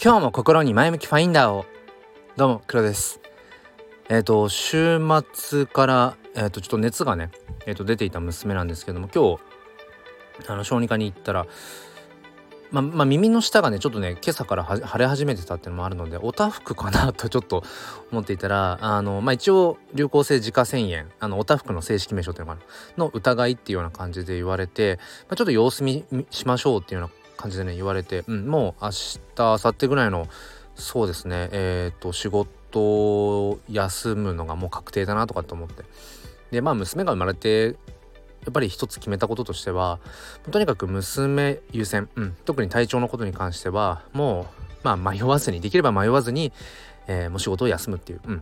今日も心に前向きファインダーを。どうも黒です。えっ、ー、と週末からえっ、ー、とちょっと熱がねえっ、ー、と出ていた娘なんですけども今日あの小児科に行ったらままあ、耳の下がねちょっとね今朝から腫れ始めてたっていうのもあるのでおたふくかなと ちょっと思っていたらあの、まあ、一応流行性自家腺炎あのおたふくの正式名称っていうのかなの疑いっていうような感じで言われて、まあ、ちょっと様子見しましょうっていうような感じでね言われて、うん、もう明日明後日ぐらいのそうですねえっ、ー、と仕事休むのがもう確定だなとかって思って。でまあ娘が生まれてやっぱり一つ決めたこととしてはとにかく娘優先、うん、特に体調のことに関してはもうまあ迷わずにできれば迷わずに、えー、もう仕事を休むっていう、うん、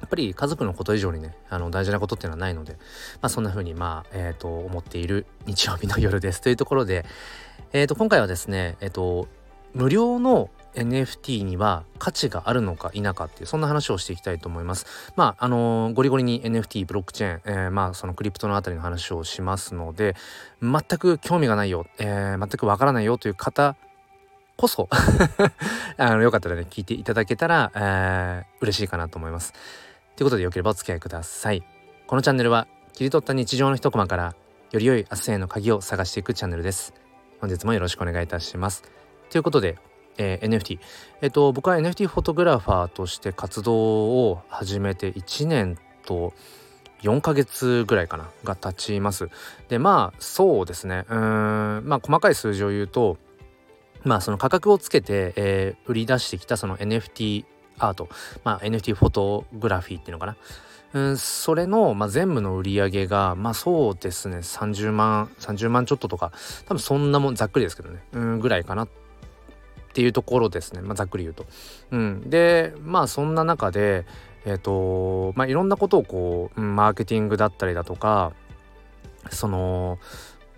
やっぱり家族のこと以上にねあの大事なことっていうのはないので、まあ、そんな風にまあ、えーと、思っている日曜日の夜ですというところで、えーと、今回はですねえっ、ー、と無料の NFT には価値があるのか否かっていうそんな話をしていきたいと思います。まああのー、ゴリゴリに NFT ブロックチェーン、えー、まあそのクリプトのあたりの話をしますので全く興味がないよ、えー、全くわからないよという方こそ あのよかったらね聞いていただけたら、えー、嬉しいかなと思います。ということでよければお付き合いください。このチャンネルは切り取った日常の一コマからより良い明日への鍵を探していくチャンネルです。本日もよろしくお願いいたします。ということでえー、NFT。えっ、と、僕は NFT フォトグラファーとして活動を始めて1年と4ヶ月ぐらいかな、が経ちます。で、まあ、そうですね。うん、まあ、細かい数字を言うと、まあ、その価格をつけて、えー、売り出してきたその NFT アート、まあ、NFT フォトグラフィーっていうのかな。うん、それの、まあ、全部の売り上げが、まあそうですね、30万、30万ちょっととか、多分そんなもん、ざっくりですけどね、うん、ぐらいかなっていうところですね、まあ、ざっくり言うと。うん、でまあそんな中でえっ、ー、とまあいろんなことをこうマーケティングだったりだとかその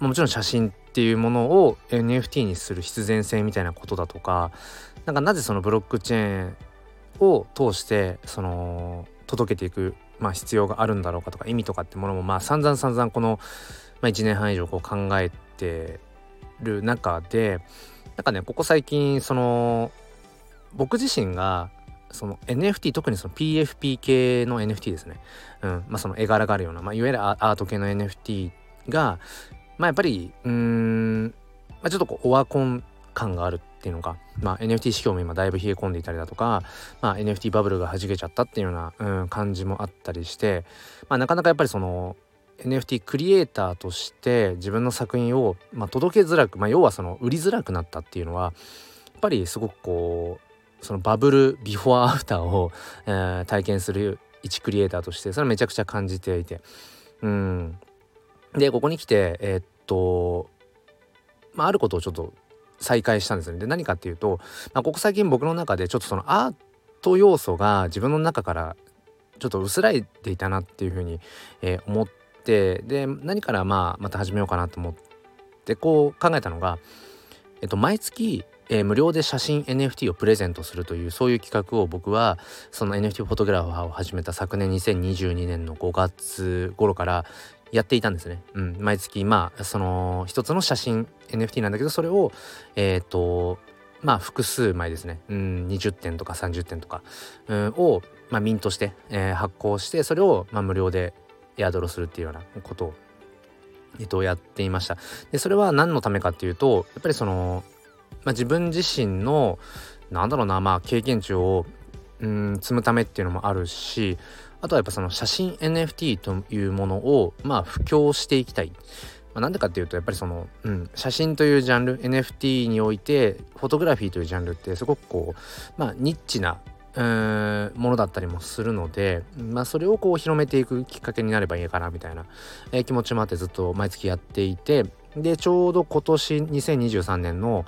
もちろん写真っていうものを NFT にする必然性みたいなことだとかなんかなぜそのブロックチェーンを通してその届けていく、まあ、必要があるんだろうかとか意味とかってものもまあ散々散々この、まあ、1年半以上こう考えてる中でなんかねここ最近その僕自身がその NFT 特にその PFP 系の NFT ですね、うん。まあ、その絵柄があるような、まあ、いわゆるアート系の NFT が、まあ、やっぱりうん、まあ、ちょっとこうオワコン感があるっていうのが、まあ、NFT 市況も今だいぶ冷え込んでいたりだとか、まあ、NFT バブルがはじけちゃったっていうような、うん、感じもあったりして、まあ、なかなかやっぱりその NFT クリエイターとして自分の作品を、まあ、届けづらく、まあ、要はその売りづらくなったっていうのはやっぱりすごくこうそのバブルビフォーアフターを、えー、体験する一クリエイターとしてそれはめちゃくちゃ感じていてうん。でここに来てえー、っと、まあ、あることをちょっと再開したんですね。で何かっていうと、まあ、ここ最近僕の中でちょっとそのアート要素が自分の中からちょっと薄らいでいたなっていうふうに、えー、思ってで何からまあまた始めようかなと思ってこう考えたのが、えっと、毎月えー、無料で写真 NFT をプレゼントするというそういう企画を僕はその NFT フォトグラファーを始めた昨年2022年の5月頃からやっていたんですね。うん、毎月まあその一つの写真 NFT なんだけどそれをえっ、ー、とまあ複数枚ですね、うん、20点とか30点とか、うん、を、まあ、ミントして、えー、発行してそれを、まあ、無料でエアドロするっていうようなことを、えっと、やっていました。でそれは何のためかっていうとやっぱりその、まあ、自分自身のなんだろうなまあ経験値をうん積むためっていうのもあるしあとはやっぱその写真 NFT というものをまあ布教していきたい。まあ、なんでかっていうとやっぱりその、うん、写真というジャンル NFT においてフォトグラフィーというジャンルってすごくこうまあニッチなものだったりもするので、まあ、それをこう広めていくきっかけになればいいかなみたいな、えー、気持ちもあってずっと毎月やっていてでちょうど今年2023年の、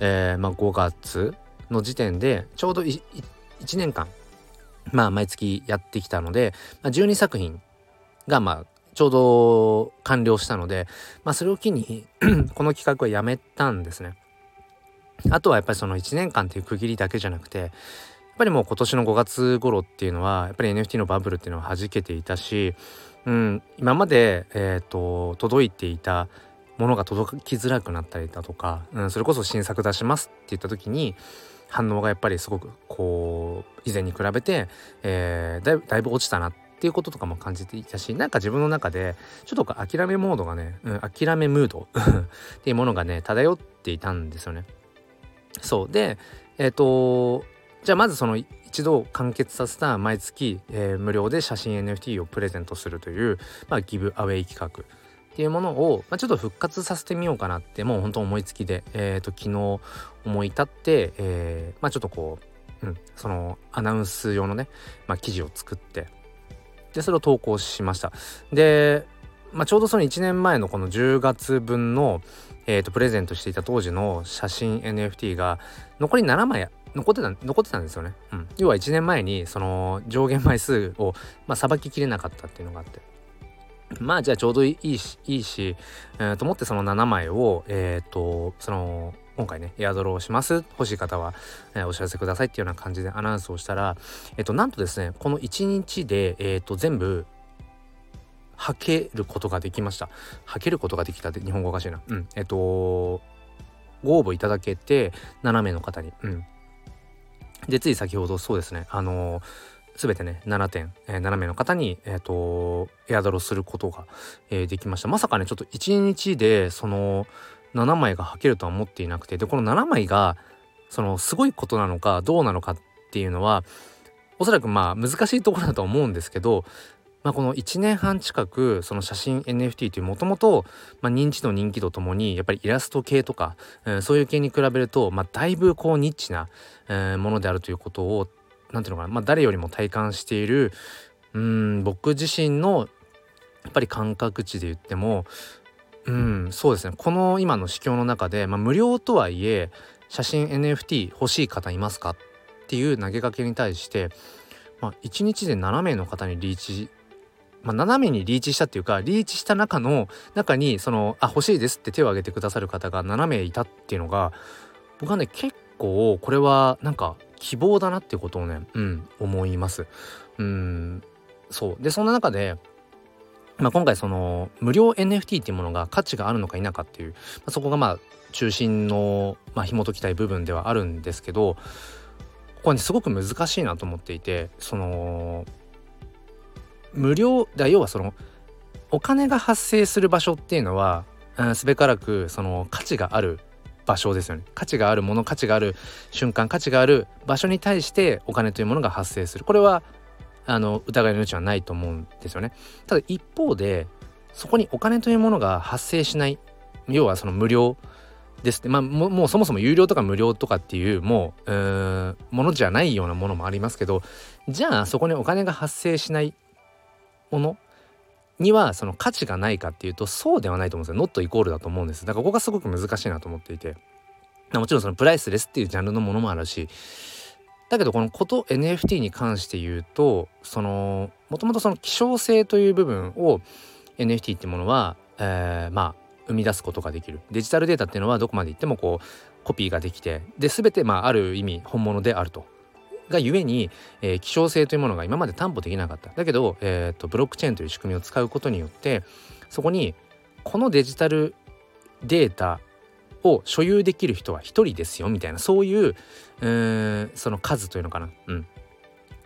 えーまあ、5月の時点でちょうど1年間まあ毎月やってきたので、まあ、12作品がまあちょうど完了したので、まあ、それを機に この企画はやめたんですね。あとはやっぱりその1年間っていう区切りだけじゃなくてっぱりもう今年の5月頃っていうのはやっぱり NFT のバブルっていうのは弾けていたし、うん、今まで、えーと、届いていたものが届きづらくなったりだとか、うん、それこそ新作出しますって言った時に反応がやっぱりすごくこう以前に比べて、えー、だいぶだいぶ落ちたなっていうこととかも感じていたしなんか自分の中でちょっと諦めモードがね、うん、諦めムード っていうものがね漂っていたんですよね。そうでえっ、ー、とじゃあまずその一度完結させた毎月、えー、無料で写真 NFT をプレゼントするという、まあ、ギブアウェイ企画っていうものを、まあ、ちょっと復活させてみようかなってもう本当思いつきで、えーと、昨日思い立って、えー、まあ、ちょっとこう、うん、そのアナウンス用のね、まあ、記事を作ってでそれを投稿しました。で、まあ、ちょうどその1年前のこの10月分の、えーと、プレゼントしていた当時の写真 NFT が残り7枚残ってた残ってたんですよね、うん、要は1年前にその上限枚数をまあききれなかったっていうのがあって。まあじゃあちょうどいいしいいし、えー、と思ってその7枚をえっ、ー、とその今回ねエアドローします。欲しい方は、えー、お知らせくださいっていうような感じでアナウンスをしたらえっ、ー、となんとですねこの1日でえっ、と全部はけることができました。はけることができたって日本語おかしいな。うん。えっ、とご応募いただけて7名の方に。うん。でつい先ほどそうですね。あのー全てね7点、えー、7名の方に、えーと、エアドロすることが、えー、できました。まさかねちょっと1日でその7枚が履けるとは思っていなくて。でこの7枚がそのすごいことなのかどうなのかっていうのはおそらくまあ難しいところだと思うんですけど、まあ、この1年半近くその写真 NFT というもともと認知度人気度ともにやっぱりイラスト系とか、えー、そういう系に比べると、まあ、だいぶこうニッチな、えー、ものであるということを何ていうのかな、まあ、誰よりも体感しているうん僕自身のやっぱり感覚値で言ってもうんそうですね。この今の市況の中で、まあ、無料とはいえ写真 NFT 欲しい方いますかっていう投げかけに対して、まあ、1日で7名の方にリーチまあ、斜めにリーチしたっていうかリーチした中の中にそのあ欲しいですって手を挙げてくださる方が7名いたっていうのが僕はね結構これはなんか希望だなっていうことをね、うん、思います。うん、そう。で、そんな中で、まあ、今回その無料 NFT っていうものが価値があるのか否かっていう、まあ、そこがまあ中心の、まあ、紐解きたい部分ではあるんですけどここはねすごく難しいなと思っていてその無料だ要はそのお金が発生する場所っていうのは、うん、すべからくその価値がある場所ですよね。価値があるもの価値がある瞬間価値がある場所に対してお金というものが発生する。これはあの疑いの余地はないと思うんですよね。ただ一方でそこにお金というものが発生しない要はその無料ですねまあももうそもそも有料とか無料とかっていうもううものじゃないようなものもありますけどじゃあそこにお金が発生しないものにはその価値がないかっていうとそうではないと思うんですよ。ノットイコールだと思うんです。だからここがすごく難しいなと思っていて。もちろんそのプライスレスっていうジャンルのものもあるしだけどこのこと NFT に関して言うとそのもともとその希少性という部分を NFT ってものは、えー、まあ生み出すことができるデジタルデータっていうのはどこまでいってもこうコピーができてで全てまあある意味本物であるとがゆえに、えー、希少性というものが今まで担保できなかった。だけど、えーと、ブロックチェーンという仕組みを使うことによってそこにこのデジタルデータを所有できる人は一人ですよみたいなそういう、えー、その数というのかな、うん、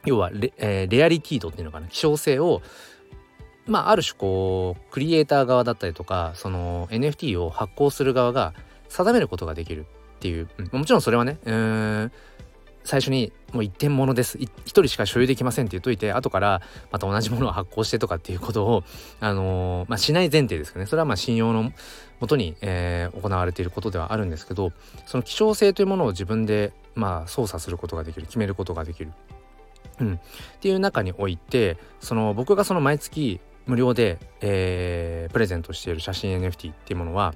要はレ,、えー、レアリティ度っていうのかな。希少性をまあある種こうクリエイター側だったりとかその NFT を発行する側が定めることができるっていう、うん、もちろんそれはね、えー、最初にもう一点物です。一人しか所有できませんって言っといて後からまた同じものを発行してとかっていうことを、あのー、まあ、しない前提ですかね。それはまあ信用のもとに、えー、行われていることではあるんですけどその希少性というものを自分でまあ操作することができる決めることができる。うん、っていう中においてその僕がその毎月無料で、えー、プレゼントしている写真 NFT っていうものは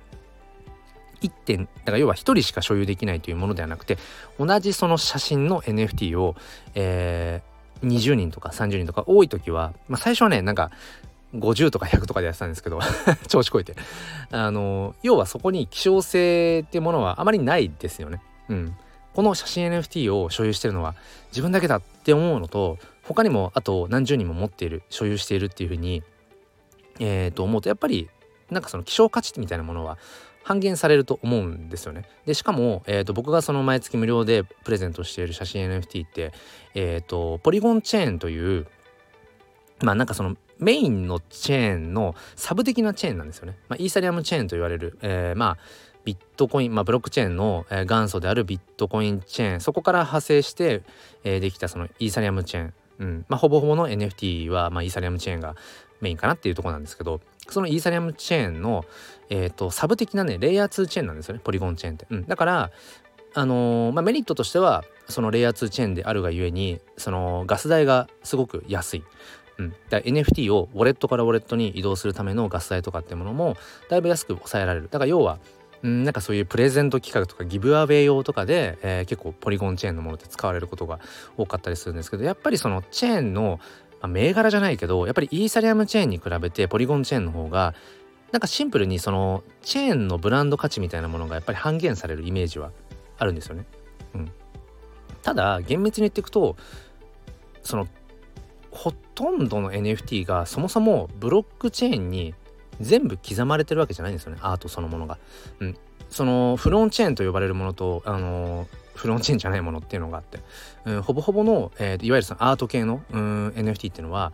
1点だから要は1人しか所有できないというものではなくて同じその写真の NFT を、えー、20人とか30人とか多い時は、まあ、最初はねなんか50とか100とかでやってたんですけど 調子こいてあの要はそこに希少性っていうものはあまりないですよね。うん、この写真 NFT を所有してるのは自分だけだって思うのと他にもあと何十人も持っている所有しているっていうふうにえー、と思うとやっぱりなんかその希少価値みたいなものは半減されると思うんですよね。でしかも、えーと、僕がその毎月無料でプレゼントしている写真 NFT って、えーと、ポリゴンチェーンというまあなんかそのメインのチェーンのサブ的なチェーンなんですよね。まあ、イーサリアムチェーンと言われる、えー、まあビットコイン、まあ、ブロックチェーンの、元祖であるビットコインチェーンそこから派生して、えー、できたそのイーサリアムチェーン、うんまあ、ほぼほぼの NFT は、まあ、イーサリアムチェーンがメインかなっていうとこなんですけどそのイーサリアムチェーンの、えーと、サブ的なねレイヤー2チェーンなんですよねポリゴンチェーンって。うん、だからあのー、まあ、メリットとしてはそのレイヤー2チェーンであるがゆえにそのガス代がすごく安い。うん、だ NFT をウォレットからウォレットに移動するためのガス代とかってものもだいぶ安く抑えられるだから要はんなんかそういうプレゼント企画とかギブアウェイ用とかで、えー、結構ポリゴンチェーンのものって使われることが多かったりするんですけどやっぱりそのチェーンのまあ、銘柄じゃないけどやっぱりイーサリアムチェーンに比べてポリゴンチェーンの方がなんかシンプルにそのチェーンのブランド価値みたいなものがやっぱり半減されるイメージはあるんですよね。うん、ただ厳密に言っていくとそのほとんどの NFT がそもそもブロックチェーンに全部刻まれてるわけじゃないんですよね。アートそのものが。うん、そのフロンチェーンと呼ばれるものとあのフロンチェーンじゃないものっていうのがあって、うん、ほぼほぼの、えー、いわゆるそのアート系の、うん、NFT っていうのは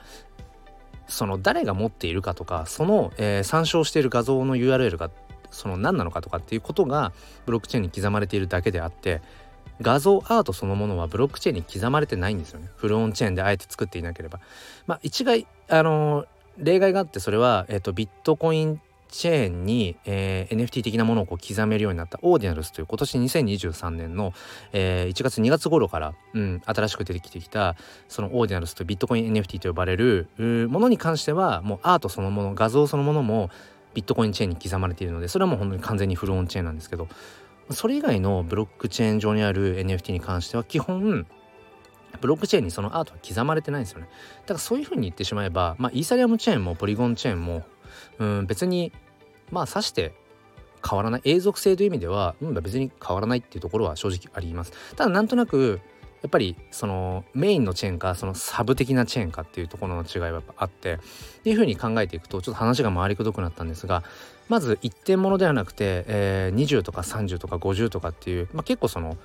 その誰が持っているかとかその、えー、参照している画像の URL がその何なのかとかっていうことがブロックチェーンに刻まれているだけであって画像アートそのものはブロックチェーンに刻まれてないんですよね。フロンチェーンであえて作っていなければ。まあ一概あのー、例外があってそれは、えーとビットコインチェーンに、えー、NFT 的なものをこう刻めるようになったオーディナルスという今年2023年の、えー、1月2月頃から、うん、新しく出てきてきたそのオーディナルスとビットコイン NFT と呼ばれるものに関してはもうアートそのもの画像そのものもビットコインチェーンに刻まれているのでそれはもう本当に完全にフルオンチェーンなんですけどそれ以外のブロックチェーン上にある NFT に関しては基本ブロックチェーンにそのアートは刻まれてないんですよね。だからそういうふうに言ってしまえば、まあ、イーサリアムチェーンもポリゴンチェーンもうん別にまあさして変わらない永続性という意味では、うん、別に変わらないっていうところは正直ありますただなんとなくやっぱりそのメインのチェーンかそのサブ的なチェーンかっていうところの違いはやっぱあってっていうふうに考えていくとちょっと話が回りくどくなったんですがまず一点ものではなくて、えー、20とか30とか50とかっていう、まあ、結構その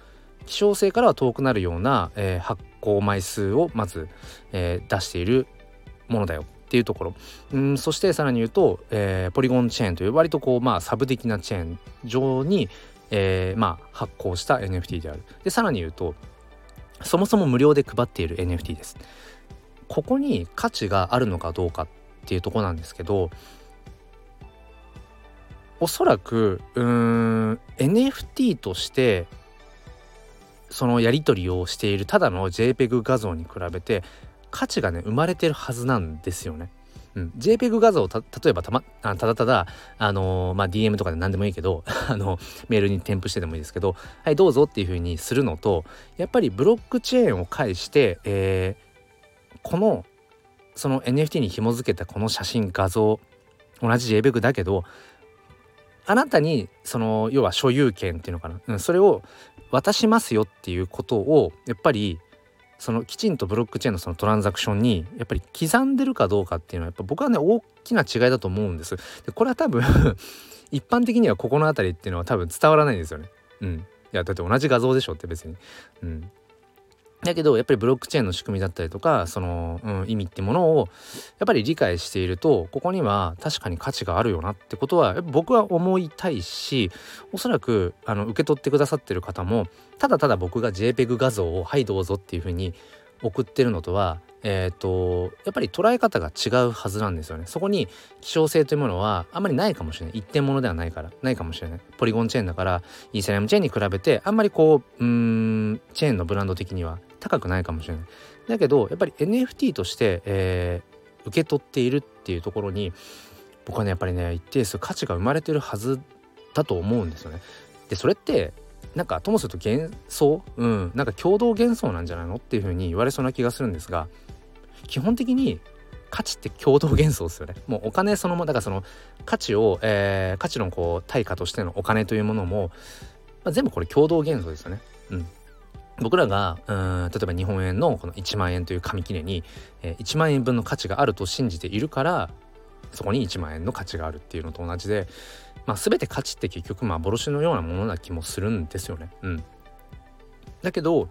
希少性からは遠くなるような、えー、発行枚数をまず、えー、出しているものだよっていうところ。うんそしてさらに言うと、えー、ポリゴンチェーンという割とこうまあサブ的なチェーン上に、えー、まあ発行した NFT である。でさらに言うとそもそも無料で配っている NFT です。ここに価値があるのかどうかっていうとこなんですけどおそらくうん NFT としてそのやり取りをしているただの JPEG 画像に比べて価値がね生まれてるはずなんですよね。うん、JPEG 画像を例えばた,、ま、ただただ、あのー、まあ、DM とかで何でもいいけど あのメールに添付してでもいいですけどはいどうぞっていう風にするのとやっぱりブロックチェーンを介して、えー、このその NFT に紐付けたこの写真画像同じ JPEG だけどあなたにその要は所有権っていうのかな、うん、それを渡しますよっていうことをやっぱりそのきちんとブロックチェーンのそのトランザクションにやっぱり刻んでるかどうかっていうのはやっぱ僕はね大きな違いだと思うんです。でこれは多分 一般的にはここの辺りっていうのは多分伝わらないんですよね。うん。いやだって同じ画像でしょって別に。うん。だけどやっぱりブロックチェーンの仕組みだったりとかその、うん、意味ってものをやっぱり理解しているとここには確かに価値があるよなってことは僕は思いたいしおそらくあの受け取ってくださってる方もただただ僕が JPEG 画像をはいどうぞっていうふうに送ってるのとはえっ、ー、とやっぱり捉え方が違うはずなんですよね。そこに希少性というものはあんまりないかもしれない。一点ものではないから。ないかもしれない。ポリゴンチェーンだからイーサリアムチェーンに比べてあんまりこううんチェーンのブランド的には高くないかもしれない。だけどやっぱり NFT として、えー、受け取っているっていうところに僕はねやっぱりね一定数価値が生まれてるはずだと思うんですよね。でそれってなんかともすると幻想？うん。なんか共同幻想なんじゃないのっていうふうに言われそうな気がするんですが基本的に価値って共同幻想ですよね。もうお金そのもだからその価値を、えー、価値のこう対価としてのお金というものも、まあ、全部これ共同幻想ですよね。うん。僕らが例えば日本円のこの1万円という紙切れに、えー、1万円分の価値があると信じているからそこに1万円の価値があるっていうのと同じで、まあ、全て価値って結局幻のようなものな気もするんですよね。うん、だけど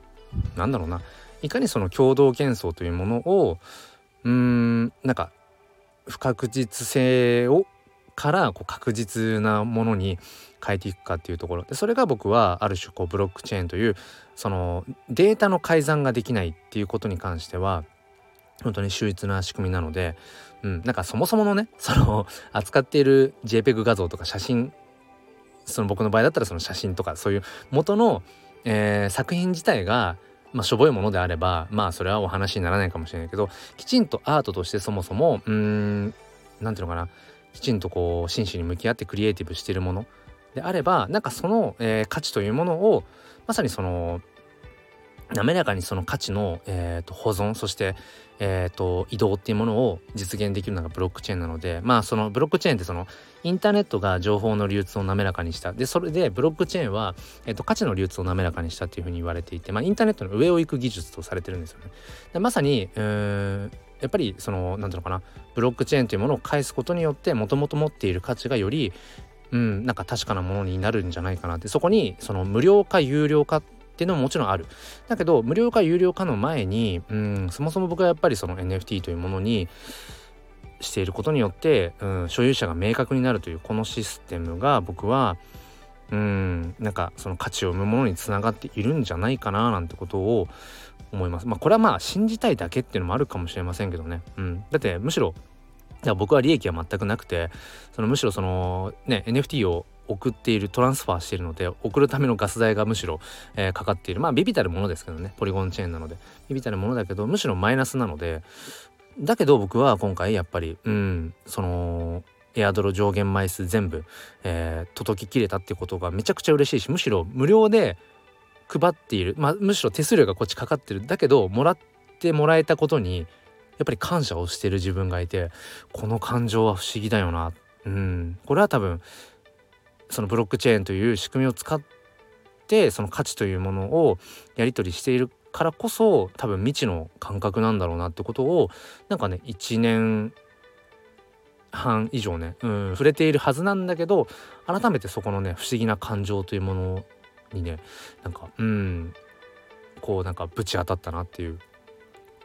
なんだろうないかにその共同幻想というものをうんなんか不確実性をからこう確実なものに変えていくかっていうところ。でそれが僕はある種こうブロックチェーンというそのデータの改ざんができないっていうことに関しては本当に秀逸な仕組みなので、うん、なんかそもそものね その扱っている JPEG 画像とか写真その僕の場合だったらその写真とかそういう元の、えー、作品自体がまあ、しょぼいものであればまあそれはお話にならないかもしれないけどきちんとアートとしてそもそもうーん何ていうのかなきちんとこう真摯に向き合ってクリエイティブしているものであればなんかその、えー、価値というものをまさにその滑らかにその価値の、えーと、保存そして、えーと、移動っていうものを実現できるのがブロックチェーンなのでまあそのブロックチェーンってそのインターネットが情報の流通を滑らかにしたでそれでブロックチェーンは、えーと、価値の流通を滑らかにしたっていうふうに言われていて、まあ、インターネットの上を行く技術とされてるんですよね。でまさに、えー、やっぱりその何ていうのかなブロックチェーンというものを返すことによってもともと持っている価値がよりうんなんか確かなものになるんじゃないかなってそこにその無料化有料化っていうのももちろんあるだけど無料化有料化の前にうんそもそも僕はやっぱりその NFT というものにしていることによって、うん、所有者が明確になるというこのシステムが僕はうんなんかその価値を生むものにつながっているんじゃないかななんてことを思います。まあこれはまあ信じたいだけっていうのもあるかもしれませんけどね。うん、だってむしろ僕は利益は全くなくてそのむしろそのね NFT を送っているトランスファーしているので送るためのガス代がむしろ、えー、かかっている。まあビビたるものですけどねポリゴンチェーンなので。ビビたるものだけどむしろマイナスなのでだけど僕は今回やっぱりうんそのエアドロ上限枚数全部、えー、届ききれたってことがめちゃくちゃ嬉しいしむしろ無料で配っている、まあ、むしろ手数料がこっちかかってる。だけどもらってもらえたことにやっぱり感謝をしてる自分がいてこの感情は不思議だよな。うん。これは多分そのブロックチェーンという仕組みを使ってその価値というものをやり取りしているからこそ多分未知の感覚なんだろうなってことをなんかね1年半以上ね、うん、触れているはずなんだけど改めてそこのね不思議な感情というものにねなんかうんこうなんかぶち当たったなっていう、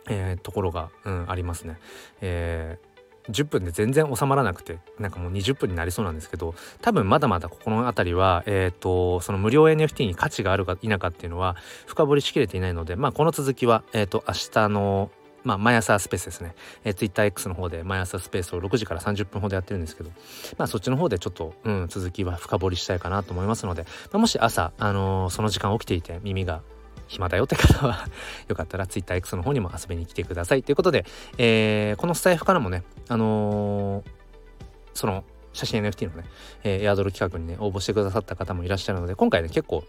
えー、ところが、うん、ありますね。えー10分で全然収まらなくてなんかもう20分になりそうなんですけど多分まだまだここの辺りはえっ、ー、とその無料 NFT に価値があるか否かっていうのは深掘りしきれていないのでまあこの続きはえっ、ー、と明日のまあ、毎朝スペースですね、えー、TwitterX の方で毎朝スペースを6時から30分ほどやってるんですけど、まあ、そっちの方でちょっと、うん、続きは深掘りしたいかなと思いますので、まあ、もし朝、あのー、その時間起きていて耳が暇だよって方はよかったら TwitterX の方にも遊びに来てください。ということで、えー、このスタイフからもねあのー、その写真 NFT のね、えー、エアドル企画にね応募してくださった方もいらっしゃるので今回ね結構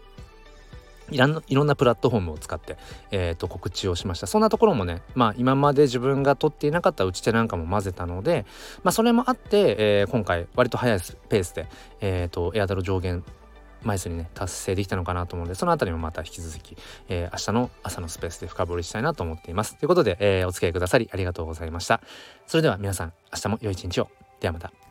いろんなプラットフォームを使って、えー、と告知をしました。そんなところもねまあ今まで自分が撮っていなかった打ち手なんかも混ぜたのでまあそれもあって、えー、今回割と速いペースで、えー、とエアドル上限枚数にね達成できたのかなと思うのでその辺りもまた引き続き、えー、明日の朝のスペースで深掘りしたいなと思っています。ということで、えー、お付き合いくださりありがとうございました。それでは皆さん明日も良い一日を。ではまた。